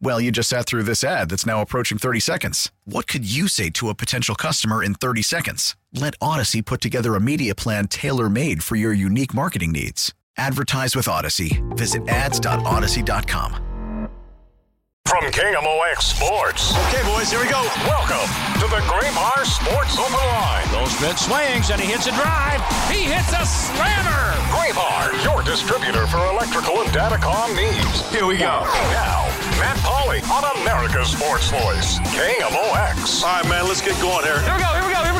Well, you just sat through this ad that's now approaching 30 seconds. What could you say to a potential customer in 30 seconds? Let Audacy put together a media plan tailor made for your unique marketing needs. Advertise with Audacy. Visit ads.audacy.com. From KMOX Sports. Okay, boys, here we go. Welcome to the Graybar Sports Open Line. Goldschmidt swings and he hits a drive. He hits a slammer. Graybar, your distributor for electrical and datacom needs. Here we go. Now, Matt Pauley on America's Sports Voice, King of KMOX. All right, man, let's get going here. Here we go, here we go, here we go.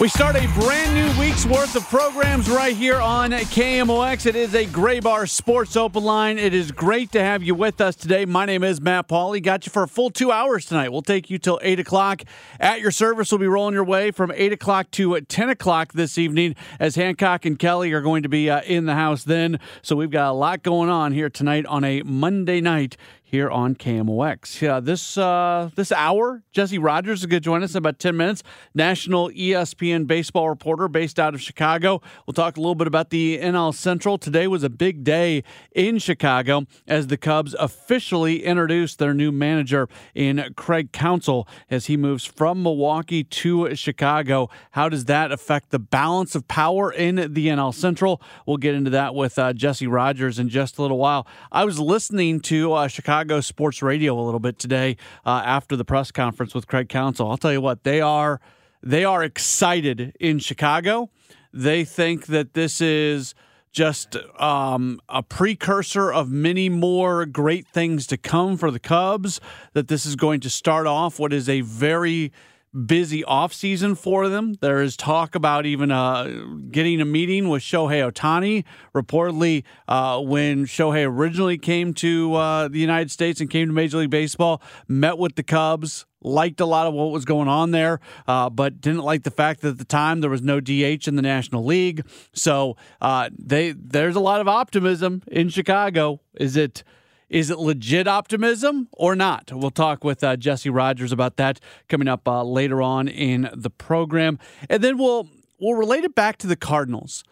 We start a brand new week's worth of programs right here on KMOX. It is a Graybar Sports Open Line. It is great to have you with us today. My name is Matt Pauley. Got you for a full two hours tonight. We'll take you till 8 o'clock. At your service, we'll be rolling your way from 8 o'clock to 10 o'clock this evening as Hancock and Kelly are going to be uh, in the house then. So we've got a lot going on here tonight on a Monday night here on KMOX. Yeah, this uh, this hour, Jesse Rogers is going to join us in about 10 minutes. National ESPN baseball reporter based out of Chicago. We'll talk a little bit about the NL Central. Today was a big day in Chicago as the Cubs officially introduced their new manager in Craig Counsell as he moves from Milwaukee to Chicago. How does that affect the balance of power in the NL Central? We'll get into that with uh, Jesse Rogers in just a little while. I was listening to uh, Chicago Sports Radio a little bit today uh, after the press conference with Craig Counsell. I'll tell you what, they are they are excited in Chicago. They think that this is just um, a precursor of many more great things to come for the Cubs. That this is going to start off what is a very busy offseason for them. There is talk about even uh, getting a meeting with Shohei Ohtani. Reportedly, uh, when Shohei originally came to uh, the United States and came to Major League Baseball, met with the Cubs, liked a lot of what was going on there, uh, but didn't like the fact that at the time there was no DH in the National League. So uh, they there's a lot of optimism in Chicago. Is it? Is it legit optimism or not? We'll talk with uh, Jesse Rogers about that coming up uh, later on in the program, and then we'll we'll relate it back to the Cardinals.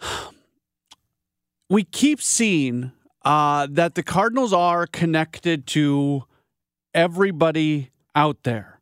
We keep seeing uh, that the Cardinals are connected to everybody out there.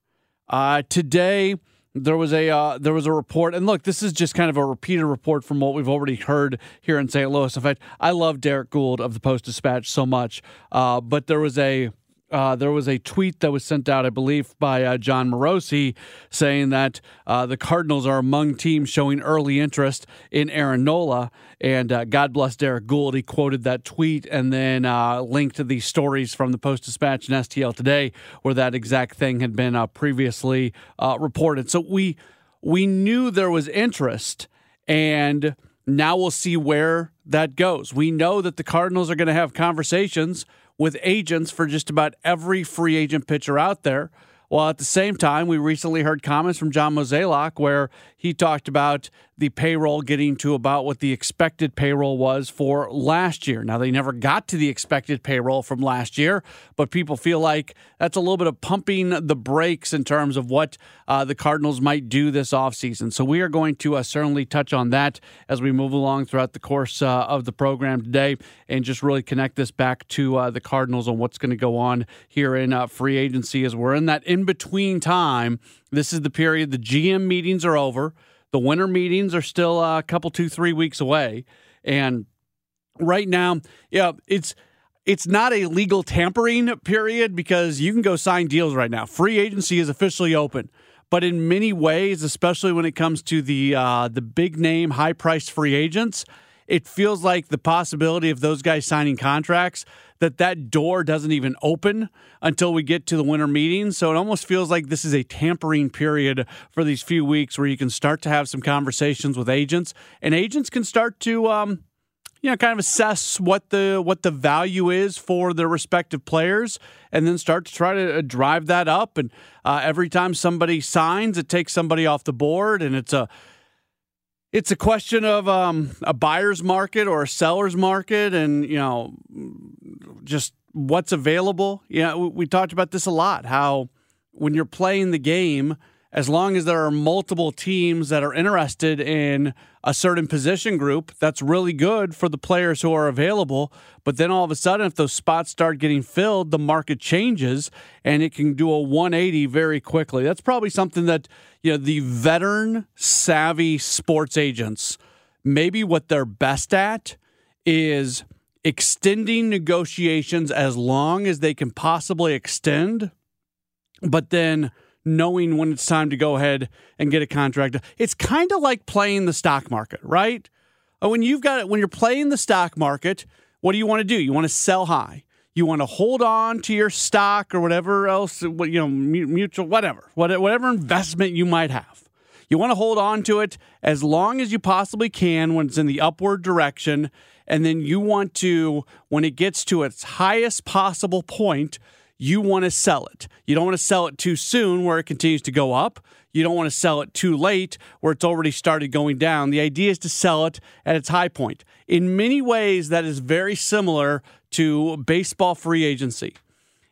Uh, today, there was a uh, there was a report, and look, this is just kind of a repeated report from what we've already heard here in St. Louis. In fact, I love Derrick Goold of the Post Dispatch so much, uh, but there was a uh, there was a tweet that was sent out, I believe, by uh, Jon Morosi saying that uh, the Cardinals are among teams showing early interest in Aaron Nola. And uh, God bless Derrick Goold. He quoted that tweet and then uh, linked to the stories from the Post Dispatch and STL today, where that exact thing had been uh, previously reported. So we we knew there was interest, and now we'll see where that goes. We know that the Cardinals are going to have conversations with agents for just about every free agent pitcher out there. While at the same time, we recently heard comments from John Mozeliak where he talked about the payroll getting to about what the expected payroll was for last year. Now, they never got to the expected payroll from last year, but people feel like that's a little bit of pumping the brakes in terms of what uh, the Cardinals might do this offseason. So, we are going to uh, certainly touch on that as we move along throughout the course uh, of the program today and just really connect this back to uh, the Cardinals on what's going to go on here in uh, free agency as we're in that in between time. This is the period the GM meetings are over. The winter meetings are still a couple, two, three weeks away, and right now, yeah, it's it's not a legal tampering period because you can go sign deals right now. Free agency is officially open, But in many ways, especially when it comes to the uh, the big name, high priced free agents, it feels like the possibility of those guys signing contracts that that door doesn't even open until we get to the winter meetings. So it almost feels like this is a tampering period for these few weeks where you can start to have some conversations with agents, and agents can start to. Um, you know, kind of assess what the what the value is for their respective players, and then start to try to uh, drive that up. And uh, every time somebody signs, it takes somebody off the board, and it's a it's a question of um, a buyer's market or a seller's market, and you know, just what's available. You know, we, we talked about this a lot. How when you're playing the game as long as there are multiple teams that are interested in a certain position group, that's really good for the players who are available. But then all of a sudden, if those spots start getting filled, the market changes and it can do a 180 very quickly. That's probably something that, you know, the veteran savvy sports agents, maybe what they're best at is extending negotiations as long as they can possibly extend, but then knowing when it's time to go ahead and get a contract. It's kind of like playing the stock market, right? Uh, when you've got it, when you're playing the stock market, what do you want to do? You want to sell high. You want to hold on to your stock or whatever else, you know, mutual, whatever, whatever investment you might have. You want to hold on to it as long as you possibly can when it's in the upward direction. And then you want to, when it gets to its highest possible point, you want to sell it. You don't want to sell it too soon where it continues to go up. You don't want to sell it too late where it's already started going down. The idea is to sell it at its high point. In many ways, that is very similar to baseball free agency.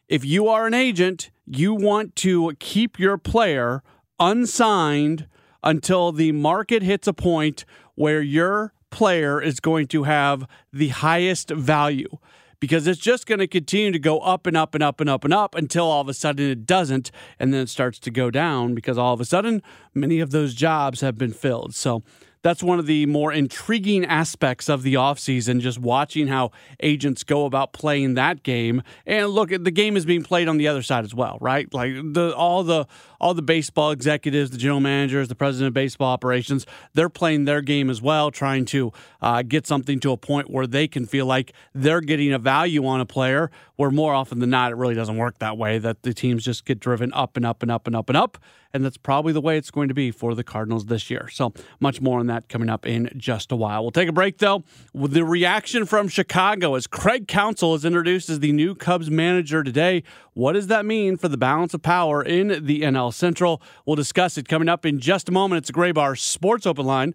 If you are an agent, you want to keep your player unsigned until the market hits a point where your player is going to have the highest value because it's just going to continue to go up and up and up and up and up until all of a sudden it doesn't. And then it starts to go down because all of a sudden many of those jobs have been filled. So that's one of the more intriguing aspects of the offseason, just watching how agents go about playing that game. And look, the game is being played on the other side as well, right? Like the all the all the baseball executives, the general managers, the president of baseball operations, they're playing their game as well, trying to uh, get something to a point where they can feel like they're getting a value on a player. Where more often than not, it really doesn't work that way. That the teams just get driven up and up and up and up and up and that's probably the way it's going to be for the Cardinals this year. So much more on that coming up in just a while. We'll take a break though. With the reaction from Chicago as Craig Counsell is introduced as the new Cubs manager today. What does that mean for the balance of power in the NL Central? We'll discuss it coming up in just a moment. It's a Graybar Sports Open Line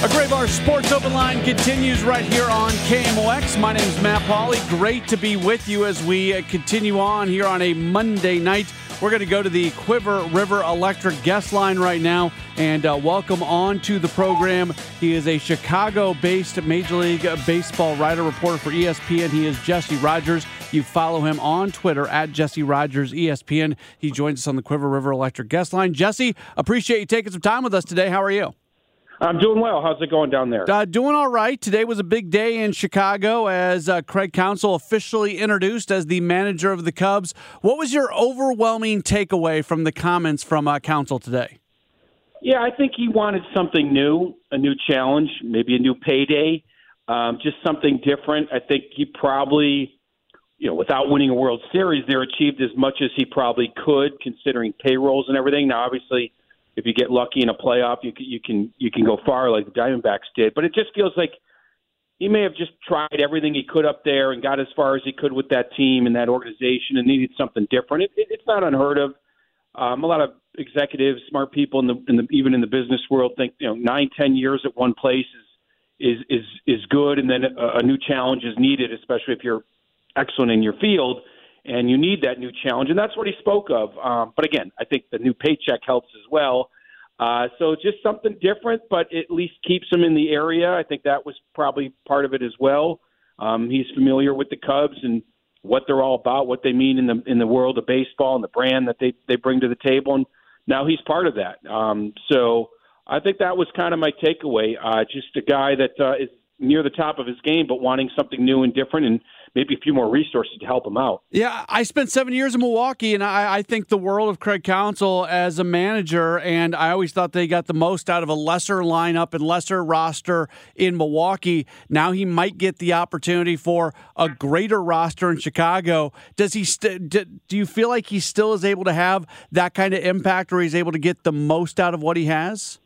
A Graybar Sports Open Line continues right here on KMOX. My name is Matt Pauley. Great to be with you as we uh, continue on here on a Monday night. We're going to go to the Cuivre River Electric guest line right now and uh, welcome on to the program. He is a Chicago based Major League Baseball writer, reporter for ESPN. He is Jesse Rogers. You follow him on Twitter at Jesse Rogers ESPN. He joins us on the Cuivre River Electric guest line. Jesse, appreciate you taking some time with us today. How are you? I'm doing well. How's it going down there? Uh, doing all right. Today was a big day in Chicago as uh, Craig Counsell officially introduced as the manager of the Cubs. What was your overwhelming takeaway from the comments from uh, Counsell today? Yeah, I think he wanted something new, a new challenge, maybe a new payday, um, just something different. I think he probably, you know, without winning a World Series, there achieved as much as he probably could, considering payrolls and everything. Now, obviously if you get lucky in a playoff, you can, you can you can go far like the Diamondbacks did. But it just feels like he may have just tried everything he could up there and got as far as he could with that team and that organization and needed something different. It, it, it's not unheard of. Um, a lot of executives, smart people in the, in the even in the business world think you know nine, ten years at one place is is is is good, and then a, a new challenge is needed, especially if you're excellent in your field and you need that new challenge, and that's what he spoke of. Um, but again, I think the new paycheck helps as well. Uh, so just something different, but at least keeps him in the area. I think that was probably part of it as well. Um, he's familiar with the Cubs and what they're all about, what they mean in the in the world of baseball and the brand that they they bring to the table. And now he's part of that. Um, so I think that was kind of my takeaway. Uh, just a guy that uh, is near the top of his game, but wanting something new and different and maybe a few more resources to help him out. Yeah, I spent seven years in Milwaukee, and I, I, think the world of Craig Counsell as a manager. And I always thought they got the most out of a lesser lineup and lesser roster in Milwaukee. Now he might get the opportunity for a greater roster in Chicago. Does he? St- do, do you feel like he still is able to have that kind of impact, or he's able to get the most out of what he has?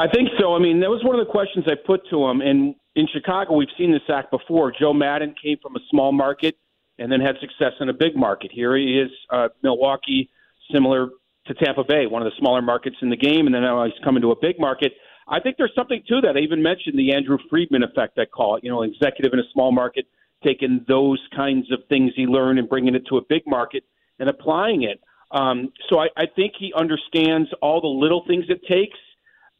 I think so. I mean, that was one of the questions I put to him, and in Chicago, we've seen this act before. Joe Maddon came from a small market and then had success in a big market. Here he is, uh, Milwaukee, similar to Tampa Bay, one of the smaller markets in the game, and then now he's coming to a big market. I think there's something to that. I even mentioned the Andrew Friedman effect, I call it. You know, executive in a small market, taking those kinds of things he learned and bringing it to a big market and applying it. Um, so I, I think he understands all the little things it takes,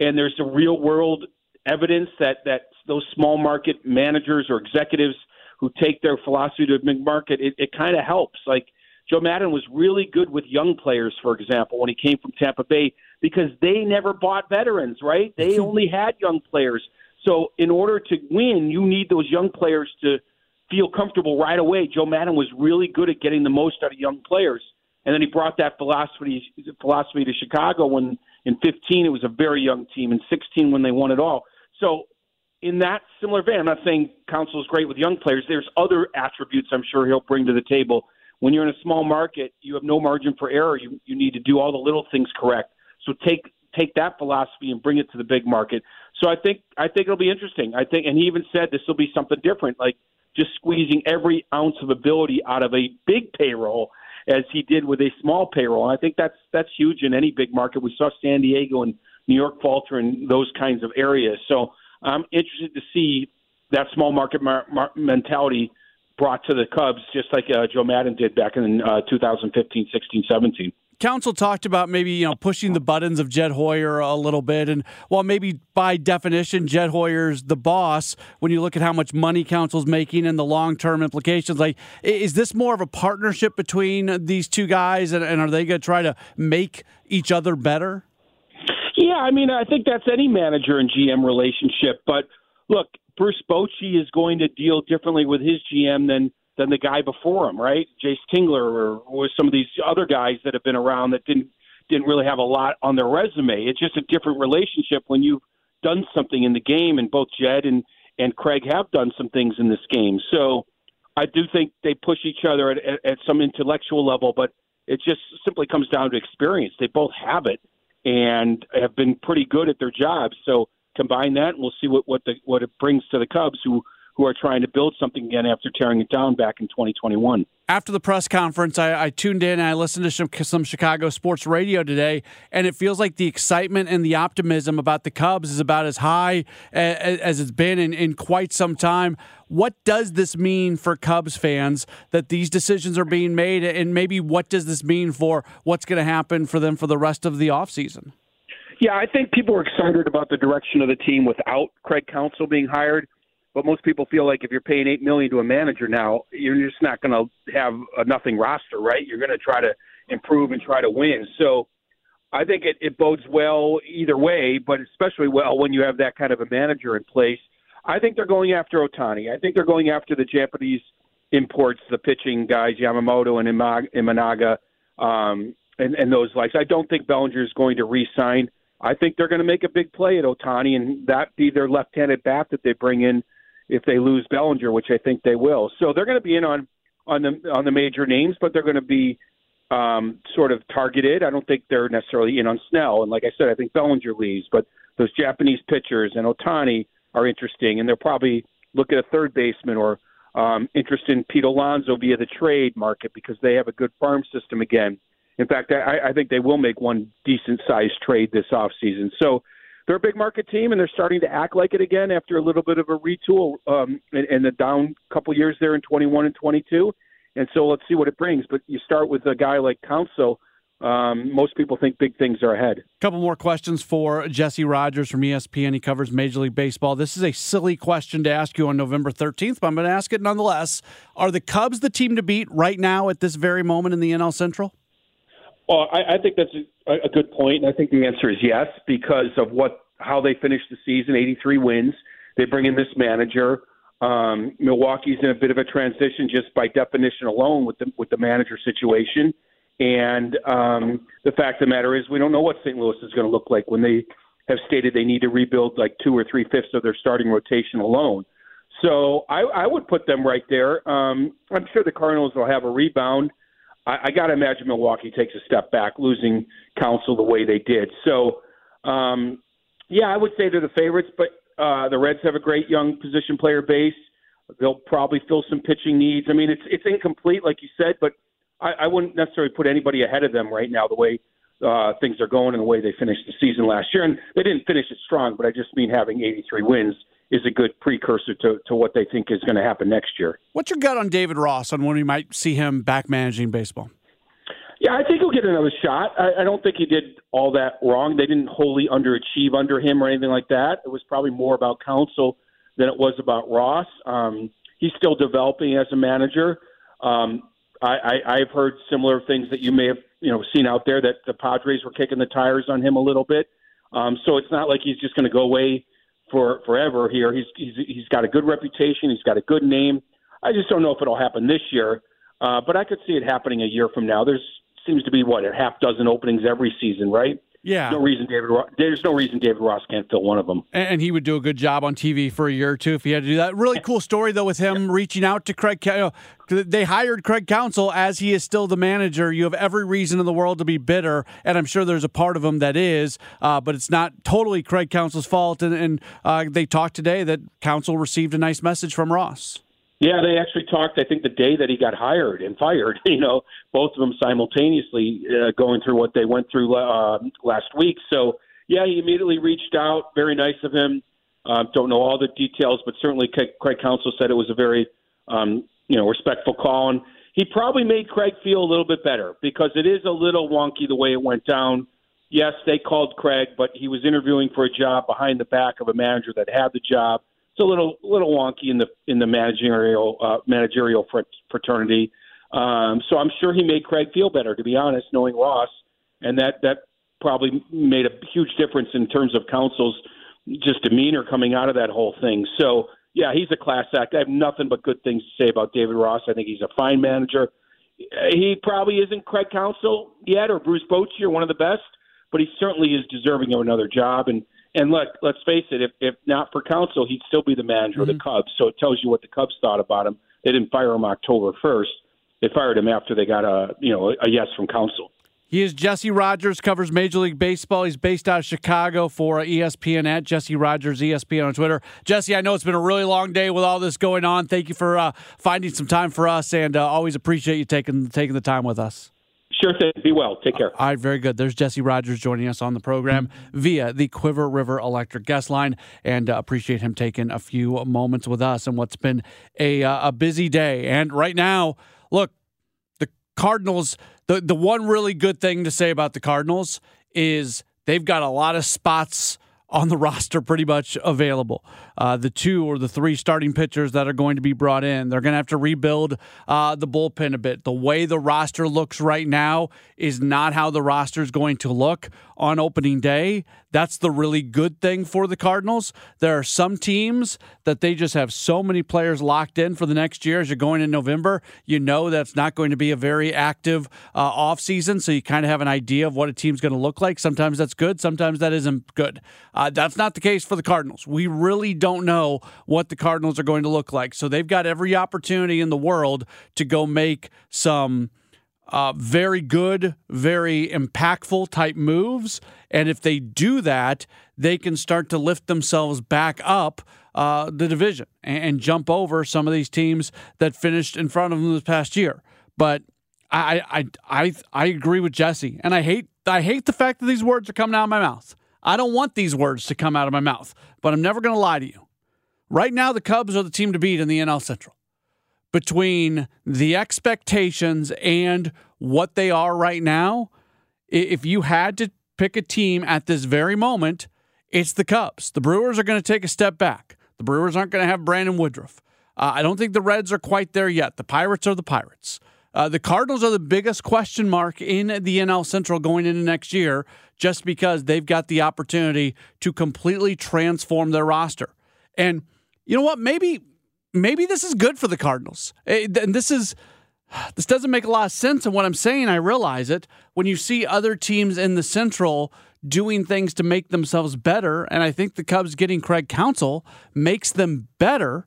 and there's a real world evidence that that those small market managers or executives who take their philosophy to a big market, it, it kind of helps. Like Joe Maddon was really good with young players, for example, when he came from Tampa Bay because they never bought veterans, right? They mm-hmm. only had young players. So in order to win, you need those young players to feel comfortable right away. Joe Maddon was really good at getting the most out of young players. And then he brought that philosophy philosophy to Chicago when in 15 it was a very young team, in 16 when they won it all. So, in that similar vein, I'm not saying Counsell is great with young players. There's other attributes I'm sure he'll bring to the table. When you're in a small market, you have no margin for error. You you need to do all the little things correct. So take take that philosophy and bring it to the big market. So I think I think it'll be interesting. I think, and he even said this will be something different, like just squeezing every ounce of ability out of a big payroll as he did with a small payroll. And I think that's that's huge in any big market. We saw San Diego and New York falter in those kinds of areas. So I'm interested to see that small market mar- mar- mentality brought to the Cubs, just like uh, Joe Maddon did back in uh, 2015, 16, 17. Counsell talked about maybe you know pushing the buttons of Jed Hoyer a little bit, and while maybe by definition Jed Hoyer's the boss, when you look at how much money Counsell's making and the long term implications, like is this more of a partnership between these two guys, and, and are they going to try to make each other better? Yeah, I mean, I think that's any manager and GM relationship. But look, Bruce Bochy is going to deal differently with his GM than than the guy before him, right? Jayce Tingler or, or some of these other guys that have been around that didn't didn't really have a lot on their resume. It's just a different relationship when you've done something in the game, and both Jed and and Craig have done some things in this game. So I do think they push each other at, at, at some intellectual level, but it just simply comes down to experience. They both have it, and have been pretty good at their jobs. So combine that, and we'll see what what the what it brings to the Cubs, who who are trying to build something again after tearing it down back in 2021. After the press conference, I, I tuned in and I listened to some, some, Chicago sports radio today, and it feels like the excitement and the optimism about the Cubs is about as high as, as it's been in, in quite some time. What does this mean for Cubs fans that these decisions are being made, and maybe what does this mean for what's going to happen for them for the rest of the offseason? Yeah, I think people are excited about the direction of the team without Craig Counsell being hired. But most people feel like if you're paying eight million to a manager now, you're just not going to have a nothing roster, right? You're going to try to improve and try to win. So I think it, it bodes well either way, but especially well when you have that kind of a manager in place. I think they're going after Ohtani. I think they're going after the Japanese imports, the pitching guys, Yamamoto and Imanaga, um, and, and those likes. I don't think Bellinger is going to re-sign. I think they're going to make a big play at Ohtani, and that be their left-handed bat that they bring in if they lose Bellinger, which I think they will. So they're going to be in on on the on the major names, but they're going to be um, sort of targeted. I don't think they're necessarily in on Snell. And like I said, I think Bellinger leaves, but those Japanese pitchers and Ohtani are interesting, and they'll probably look at a third baseman or um, interest in Pete Alonso via the trade market because they have a good farm system again. In fact, I, I think they will make one decent sized trade this offseason. So they're a big market team, and they're starting to act like it again after a little bit of a retool um, in the down couple years there in 21 and 22. And so let's see what it brings. But you start with a guy like Counsell. Um, most people think big things are ahead. Couple more questions for Jesse Rogers from ESPN. He covers Major League Baseball. This is a silly question to ask you on November 13th, but I'm going to ask it nonetheless. Are the Cubs the team to beat right now at this very moment in the NL Central? Well, I, I think that's a, a good point, and I think the answer is yes because of what how they finished the season, 83 wins. They bring in this manager. Um, Milwaukee's in a bit of a transition just by definition alone with the with the manager situation, and um, the fact of the matter is we don't know what St. Louis is going to look like when they have stated they need to rebuild like two or three fifths of their starting rotation alone. So I, I would put them right there. Um, I'm sure the Cardinals will have a rebound. I, I got to imagine Milwaukee takes a step back, losing Counsell the way they did. So, um, yeah, I would say they're the favorites, but uh, the Reds have a great young position player base. They'll probably fill some pitching needs. I mean, it's it's incomplete, like you said, but I, I wouldn't necessarily put anybody ahead of them right now. The way uh, things are going and the way they finished the season last year, and they didn't finish it strong, but I just mean having 83 wins is a good precursor to, to what they think is going to happen next year. What's your gut on David Ross on when we might see him back managing baseball? Yeah, I think he'll get another shot. I, I don't think he did all that wrong. They didn't wholly underachieve under him or anything like that. It was probably more about Counsell than it was about Ross. Um, he's still developing as a manager. Um, I, I, I've heard similar things that you may have you know seen out there that the Padres were kicking the tires on him a little bit. Um, so it's not like he's just going to go away for forever here. He's, he's he's got a good reputation. He's got a good name. I just don't know if it'll happen this year, uh, but I could see it happening a year from now. There's seems to be what a half dozen openings every season, right? Yeah. No reason David. Ross, there's no reason David Ross can't fill one of them. And he would do a good job on TV for a year or two if he had to do that. Really cool story though with him reaching out to Craig. Know, they hired Craig Counsell as he is still the manager. You have every reason in the world to be bitter, and I'm sure there's a part of him that is, uh, but it's not totally Craig Counsell's fault. And, and uh, they talked today that Counsell received a nice message from Ross. Yeah, they actually talked. I think the day that he got hired and fired, you know, both of them simultaneously uh, going through what they went through uh, last week. So, yeah, he immediately reached out. Very nice of him. Uh, don't know all the details, but certainly Craig Counsell said it was a very, um, you know, respectful call. And he probably made Craig feel a little bit better because it is a little wonky the way it went down. Yes, they called Craig, but he was interviewing for a job behind the back of a manager that had the job a little little wonky in the in the managerial uh, managerial fraternity. Um, so I'm sure he made Craig feel better, to be honest, knowing Ross, and that that probably made a huge difference in terms of Counsell's just demeanor coming out of that whole thing. So yeah, he's a class act. I have nothing but good things to say about David Ross. I think he's a fine manager. He probably isn't Craig Counsell yet or Bruce Bochy or one of the best, but he certainly is deserving of another job. And and look, let's face it, if, if not for Counsell, he'd still be the manager mm-hmm. of the mm-hmm. Cubs. So it tells you what the Cubs thought about him. They didn't fire him October 1st. They fired him after they got a you know a yes from Counsell. He is Jesse Rogers, covers Major League Baseball. He's based out of Chicago for ESPN at Jesse Rogers, ESPN on Twitter. Jesse, I know it's been a really long day with all this going on. Thank you for uh, finding some time for us, and uh, always appreciate you taking taking the time with us. Sure thing. Be well. Take care. All right, very good. There's Jesse Rogers joining us on the program via the Cuivre River Electric guest line, and uh, appreciate him taking a few moments with us and what's been a uh, a busy day. And right now, look, the Cardinals. The the one really good thing to say about the Cardinals is they've got a lot of spots on the roster pretty much available. Uh, the two or the three starting pitchers that are going to be brought in. They're going to have to rebuild uh, the bullpen a bit. The way the roster looks right now is not how the roster is going to look on opening day. That's the really good thing for the Cardinals. There are some teams that they just have so many players locked in for the next year as you're going in November. You know that's not going to be a very active uh, offseason, so you kind of have an idea of what a team's going to look like. Sometimes that's good, sometimes that isn't good. Uh, that's not the case for the Cardinals. We really don't know what the Cardinals are going to look like. So they've got every opportunity in the world to go make some uh, very good, very impactful type moves. And if they do that, they can start to lift themselves back up uh, the division and, and, jump over some of these teams that finished in front of them this past year. But I, I, I, I agree with Jesse, and I hate, I hate the fact that these words are coming out of my mouth. I don't want these words to come out of my mouth, but I'm never going to lie to you. Right now, the Cubs are the team to beat in the NL Central between the expectations and what they are right now, if you had to pick a team at this very moment, it's the Cubs. The Brewers are going to take a step back. The Brewers aren't going to have Brandon Woodruff. Uh, I don't think the Reds are quite there yet. The Pirates are the Pirates. Uh, the Cardinals are the biggest question mark in the NL Central going into next year just because they've got the opportunity to completely transform their roster. And you know what? Maybe maybe this is good for the Cardinals. And this is this doesn't make a lot of sense in what I'm saying. I realize it. When you see other teams in the Central doing things to make themselves better, and I think the Cubs getting Craig Counsell makes them better.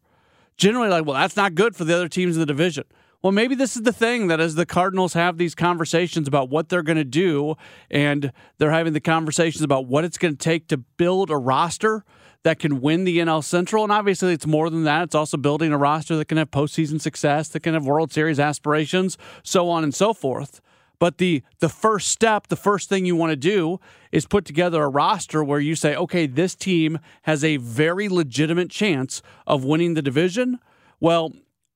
Generally, like, well, that's not good for the other teams in the division. Well, maybe this is the thing that as the Cardinals have these conversations about what they're going to do, and they're having the conversations about what it's going to take to build a roster that can win the NL Central. And obviously, it's more than that. It's also building a roster that can have postseason success, that can have World Series aspirations, so on and so forth. But the the first step, the first thing you want to do is put together a roster where you say, okay, this team has a very legitimate chance of winning the division. Well,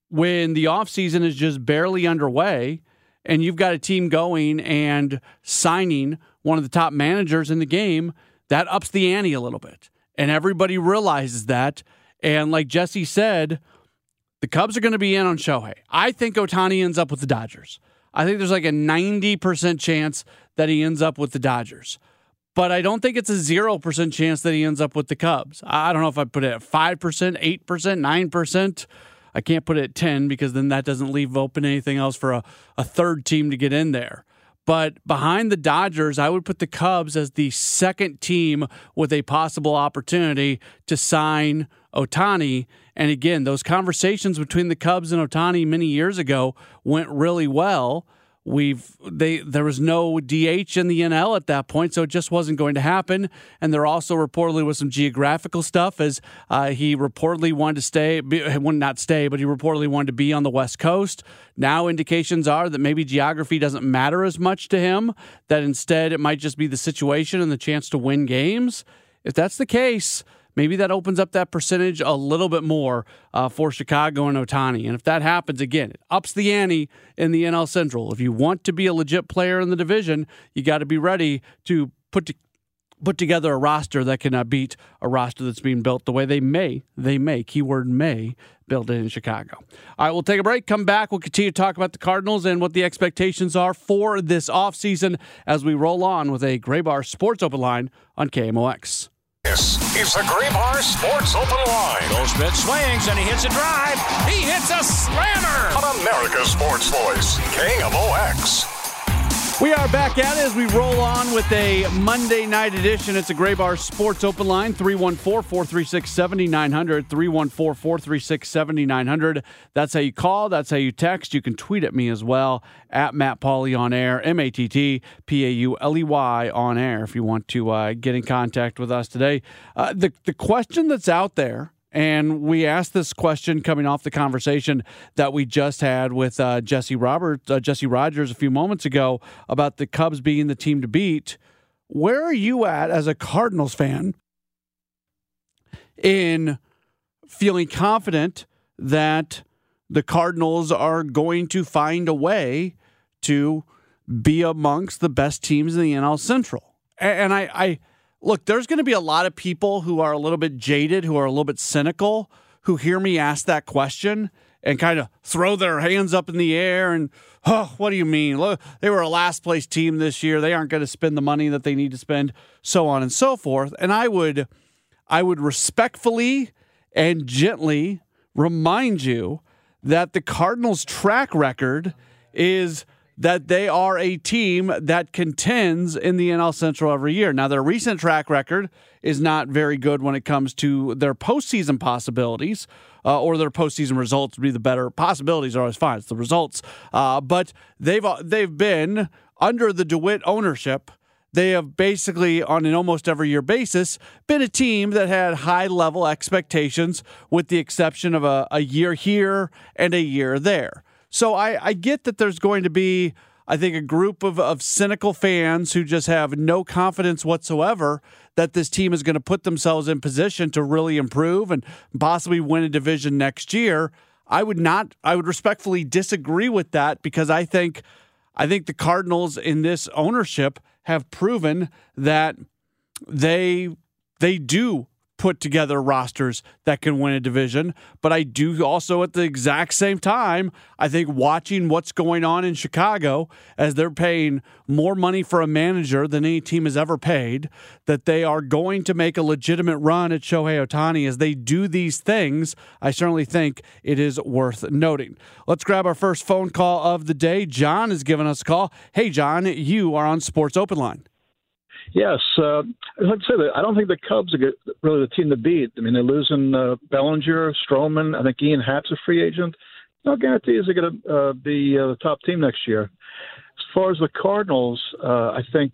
when the offseason is just barely underway and you've got a team going and signing one of the top managers in the game, that ups the ante a little bit and everybody realizes that. And like Jesse said, the Cubs are going to be in on Shohei. I think Ohtani ends up with the Dodgers. I think there's like a 90% chance that he ends up with the Dodgers. But I don't think it's a 0% chance that he ends up with the Cubs. I don't know if I put it at 5%, 8%, 9%. I can't put it at 10 because then that doesn't leave open anything else for a, a third team to get in there. But behind the Dodgers, I would put the Cubs as the second team with a possible opportunity to sign Ohtani. And again, those conversations between the Cubs and Ohtani many years ago went really well we've they there was no DH in the NL at that point, so it just wasn't going to happen. And there also reportedly was some geographical stuff, as uh, he reportedly wanted to stay, would not stay, but he reportedly wanted to be on the West Coast. Now indications are that maybe geography doesn't matter as much to him. That instead it might just be the situation and the chance to win games. If that's the case, maybe that opens up that percentage a little bit more uh, for Chicago and Ohtani. And if that happens, again, it ups the ante in the NL Central. If you want to be a legit player in the division, you got to be ready to put to, put together a roster that can uh, beat a roster that's being built the way they may, they may, keyword may, build it in Chicago. All right, we'll take a break, come back. We'll continue to talk about the Cardinals and what the expectations are for this offseason as we roll on with a Graybar Sports Open line on KMOX. This is the Graybar Sports Open Line. Goldschmidt swings and he hits a drive. He hits a slammer. On America's Sports Voice, KMOX. We are back at it as we roll on with a Monday night edition. It's a Graybar Sports Open Line, 314 436 7900. 314 436 7900. That's how you call. That's how you text. You can tweet at me as well at Matt Pauley on air, M A T T P A U L E Y on air if you want to uh, get in contact with us today. Uh, the, the question that's out there and we asked this question coming off the conversation that we just had with uh, Jesse Roberts, uh, Jesse Rogers a few moments ago about the Cubs being the team to beat. Where are you at as a Cardinals fan in feeling confident that the Cardinals are going to find a way to be amongst the best teams in the NL Central? And I, I look, there's going to be a lot of people who are a little bit jaded, who are a little bit cynical, who hear me ask that question and kind of throw their hands up in the air and, oh, what do you mean? Look, they were a last place team this year. They aren't going to spend the money that they need to spend, so on and so forth. And I would, I would respectfully and gently remind you that the Cardinals' track record is that they are a team that contends in the NL Central every year. Now, their recent track record is not very good when it comes to their postseason possibilities uh, or their postseason results would be the better. Possibilities are always fine. It's the results. Uh, but they've uh, they've been under the DeWitt ownership. They have basically, on an almost every year basis, been a team that had high level expectations, with the exception of a, a year here and a year there. So I, I get that there's going to be, I think, a group of, of cynical fans who just have no confidence whatsoever that this team is going to put themselves in position to really improve and possibly win a division next year. I would not, I would respectfully disagree with that because I think, I think the Cardinals in this ownership have proven that they they do put together rosters that can win a division. But I do also, at the exact same time, I think watching what's going on in Chicago as they're paying more money for a manager than any team has ever paid, that they are going to make a legitimate run at Shohei Ohtani as they do these things. I certainly think it is worth noting. Let's grab our first phone call of the day. John is giving us a call. Hey, John, you are on Sports Open Line. Yes, uh, like I said, I don't think the Cubs are really the team to beat. I mean, they're losing uh, Bellinger, Stroman. I think Ian Happ's a free agent. No guarantees they're going to uh, be uh, the top team next year. As far as the Cardinals, uh, I think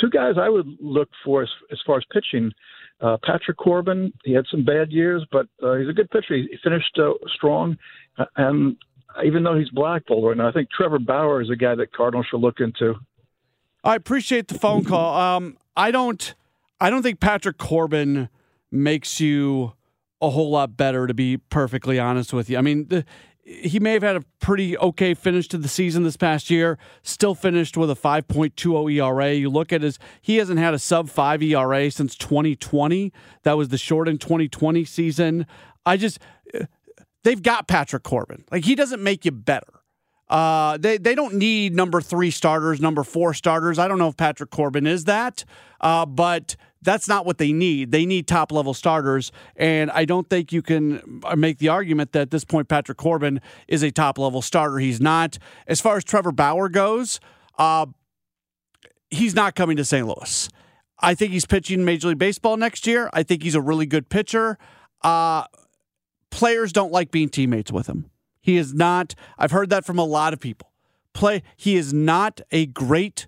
two guys I would look for as, as far as pitching. Uh, Patrick Corbin, he had some bad years, but uh, he's a good pitcher. He, he finished uh, strong, uh, and even though he's blackballed right now, I think Trevor Bauer is a guy that Cardinals should look into. I appreciate the phone call. Um, I don't, I don't think Patrick Corbin makes you a whole lot better. To be perfectly honest with you, I mean, the, he may have had a pretty okay finish to the season this past year. Still finished with a 5.20 ERA. You look at his, he hasn't had a sub five ERA since 2020. That was the shortened 2020 season. I just, they've got Patrick Corbin. Like he doesn't make you better. Uh, they they don't need number three starters, number four starters. I don't know if Patrick Corbin is that, uh, but that's not what they need. They need top level starters, and I don't think you can uh, make the argument that at this point Patrick Corbin is a top level starter. He's not. As far as Trevor Bauer goes, uh, he's not coming to St. Louis. I think he's pitching Major League Baseball next year. I think he's a really good pitcher. Uh, players don't like being teammates with him. He is not, I've heard that from a lot of people. Play, he is not a great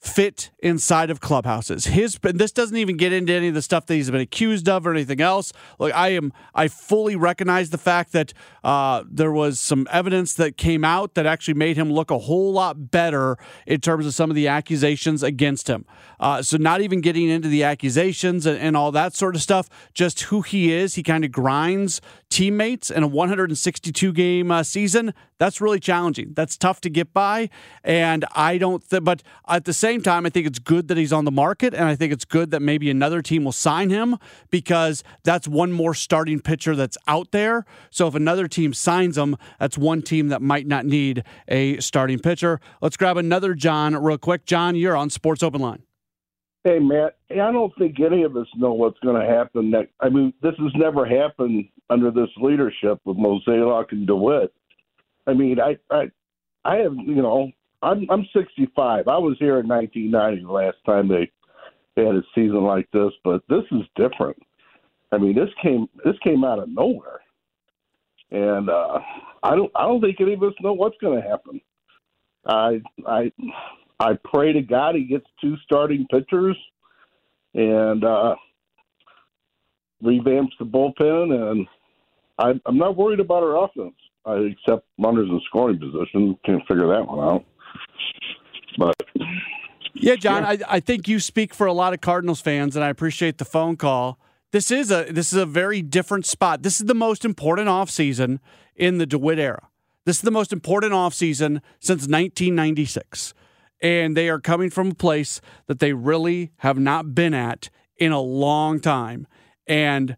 fit inside of clubhouses. His this doesn't even get into any of the stuff that he's been accused of or anything else. Like I am, I fully recognize the fact that uh, there was some evidence that came out that actually made him look a whole lot better in terms of some of the accusations against him. Uh, so not even getting into the accusations and, and all that sort of stuff, just who he is. He kind of grinds teammates in a 162 game uh, season. That's really challenging. That's tough to get by, and I don't. Th- but at the same time, I think it's good that he's on the market, and I think it's good that maybe another team will sign him because that's one more starting pitcher that's out there. So if another team signs him, that's one team that might not need a starting pitcher. Let's grab another John real quick. John, you're on Sports Open Line. Hey, Matt, I don't think any of us know what's going to happen next. I mean, this has never happened under this leadership with Mozeliak and DeWitt. I mean, I, I, I have, you know, I'm I'm 65. I was here in 1990 the last time they, they had a season like this, but this is different. I mean, this came this came out of nowhere, and uh, I don't I don't think any of us know what's going to happen. I I I pray to God he gets two starting pitchers and uh, revamps the bullpen, and I, I'm not worried about our offense. I accept runners in scoring position. Can't figure that one out. But yeah, John, yeah. I, I think you speak for a lot of Cardinals fans, and I appreciate the phone call. This is a this is a very different spot. This is the most important offseason in the DeWitt era. This is the most important offseason since 1996. And they are coming from a place that they really have not been at in a long time. And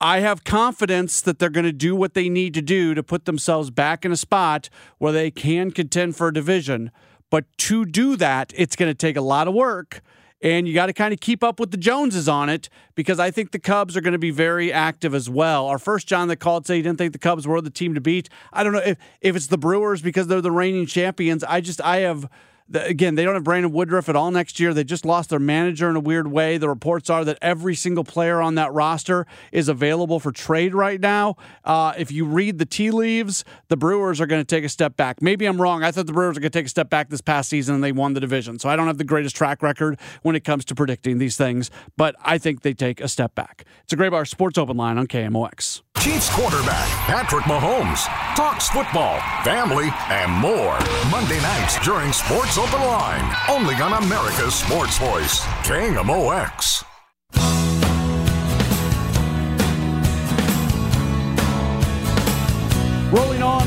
I have confidence that they're going to do what they need to do to put themselves back in a spot where they can contend for a division. But to do that, it's going to take a lot of work. And you got to kind of keep up with the Joneses on it because I think the Cubs are going to be very active as well. Our first John that called said he didn't think the Cubs were the team to beat. I don't know if, if it's the Brewers because they're the reigning champions. I just, I have again, they don't have Brandon Woodruff at all next year. They just lost their manager in a weird way. The reports are that every single player on that roster is available for trade right now. Uh, if you read the tea leaves, the Brewers are going to take a step back. Maybe I'm wrong. I thought the Brewers are going to take a step back this past season and they won the division. So I don't have the greatest track record when it comes to predicting these things, but I think they take a step back. It's a Graybar Sports Open line on KMOX. Chiefs quarterback Patrick Mahomes talks football, family, and more. Monday nights during Sports Open Line, only on America's Sports Voice, KMOX.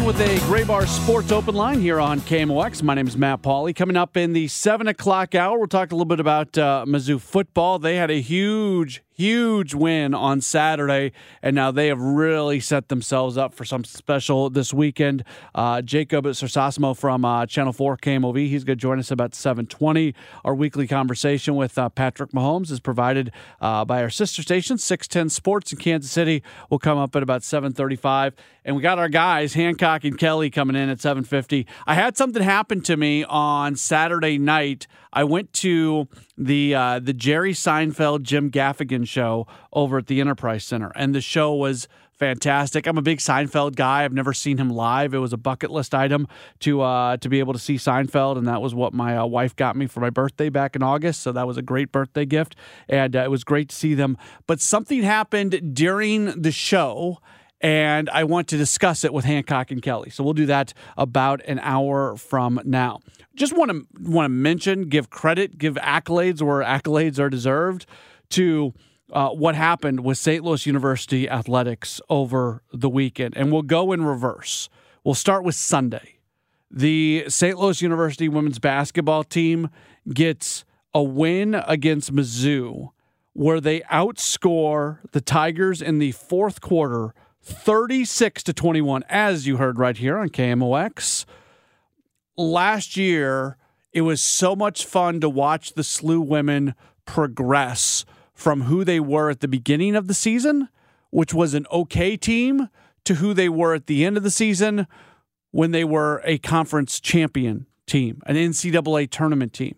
With a Graybar Sports Open line here on KMOX. My name is Matt Pauley. Coming up in the 7 o'clock hour, we'll talk a little bit about uh, Mizzou football. They had a huge, huge win on Saturday, and now they have really set themselves up for something special this weekend. Uh, Jacob Sersosimo from uh, Channel 4 KMOV, he's going to join us about 720. Our weekly conversation with uh, Patrick Mahomes is provided uh, by our sister station, 610 Sports in Kansas City. will come up at about 735. And we got our guys, Hancock and Kelly, coming in at 750. I had something happen to me on Saturday night. I went to the uh, the Jerry Seinfeld Jim Gaffigan show over at the Enterprise Center, and the show was fantastic. I'm a big Seinfeld guy. I've never seen him live. It was a bucket list item to uh, to be able to see Seinfeld, and that was what my uh, wife got me for my birthday back in August. So that was a great birthday gift, and uh, it was great to see them. But something happened during the show and I want to discuss it with Hancock and Kelly. So we'll do that about an hour from now. Just want to want to mention, give credit, give accolades where accolades are deserved to uh, what happened with St. Louis University athletics over the weekend, and we'll go in reverse. We'll start with Sunday. The St. Louis University women's basketball team gets a win against Mizzou, where they outscore the Tigers in the fourth quarter 36 to 21, as you heard right here on KMOX. Last year, it was so much fun to watch the SLU women progress from who they were at the beginning of the season, which was an okay team, to who they were at the end of the season when they were a conference champion team, an NCAA tournament team.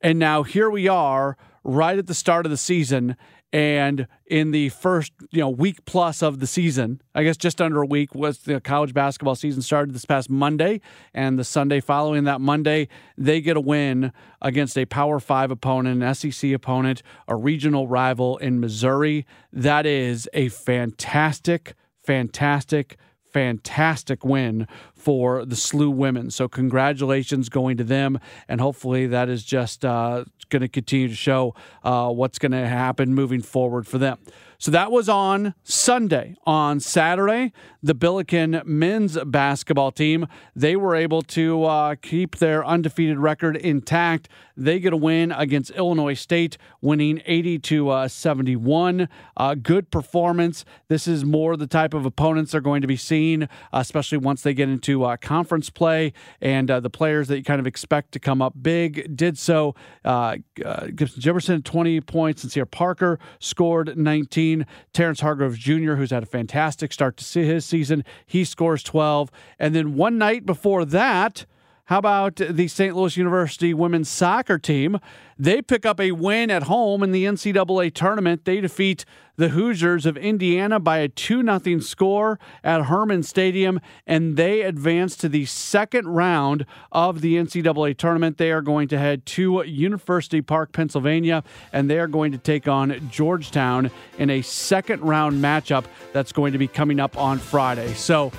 And now here we are right at the start of the season and in the first, you know, week plus of the season, I guess just under a week was the college basketball season started this past Monday, and the Sunday following that Monday, they get a win against a Power Five opponent, an SEC opponent, a regional rival in Missouri. That is a fantastic, fantastic fantastic win for the SLU women. So, congratulations going to them. And hopefully, that is just uh, going to continue to show uh, what's going to happen moving forward for them. So that was on Sunday. On Saturday, the Billiken men's basketball team they were able to uh, keep their undefeated record intact. They get a win against Illinois State, winning 80 to uh, 71. Uh, good performance. This is more the type of opponents they're going to be seeing, especially once they get into uh, conference play. And uh, the players that you kind of expect to come up big did so. Uh, Gibson Jimerson 20 points, and Sincere Parker scored 19. Terrence Hargrove Jr., who's had a fantastic start to see his season, he scores 12. And then one night before that, how about the St. Louis University women's soccer team? They pick up a win at home in the NCAA tournament. They defeat the Hoosiers of Indiana by a 2 0 score at Hermann Stadium, and they advance to the second round of the NCAA tournament. They are going to head to University Park, Pennsylvania, and they are going to take on Georgetown in a second round matchup that's going to be coming up on Friday. So,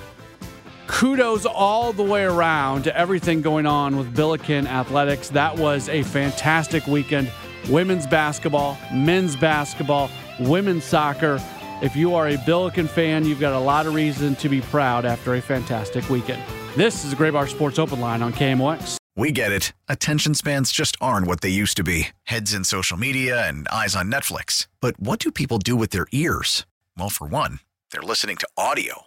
kudos all the way around to everything going on with Billiken Athletics. That was a fantastic weekend. Women's basketball, men's basketball, women's soccer. If you are a Billiken fan, you've got a lot of reason to be proud after a fantastic weekend. This is the Graybar Sports Open Line on KMOX. We get it. Attention spans just aren't what they used to be heads in social media and eyes on Netflix. But what do people do with their ears? Well, for one, they're listening to audio.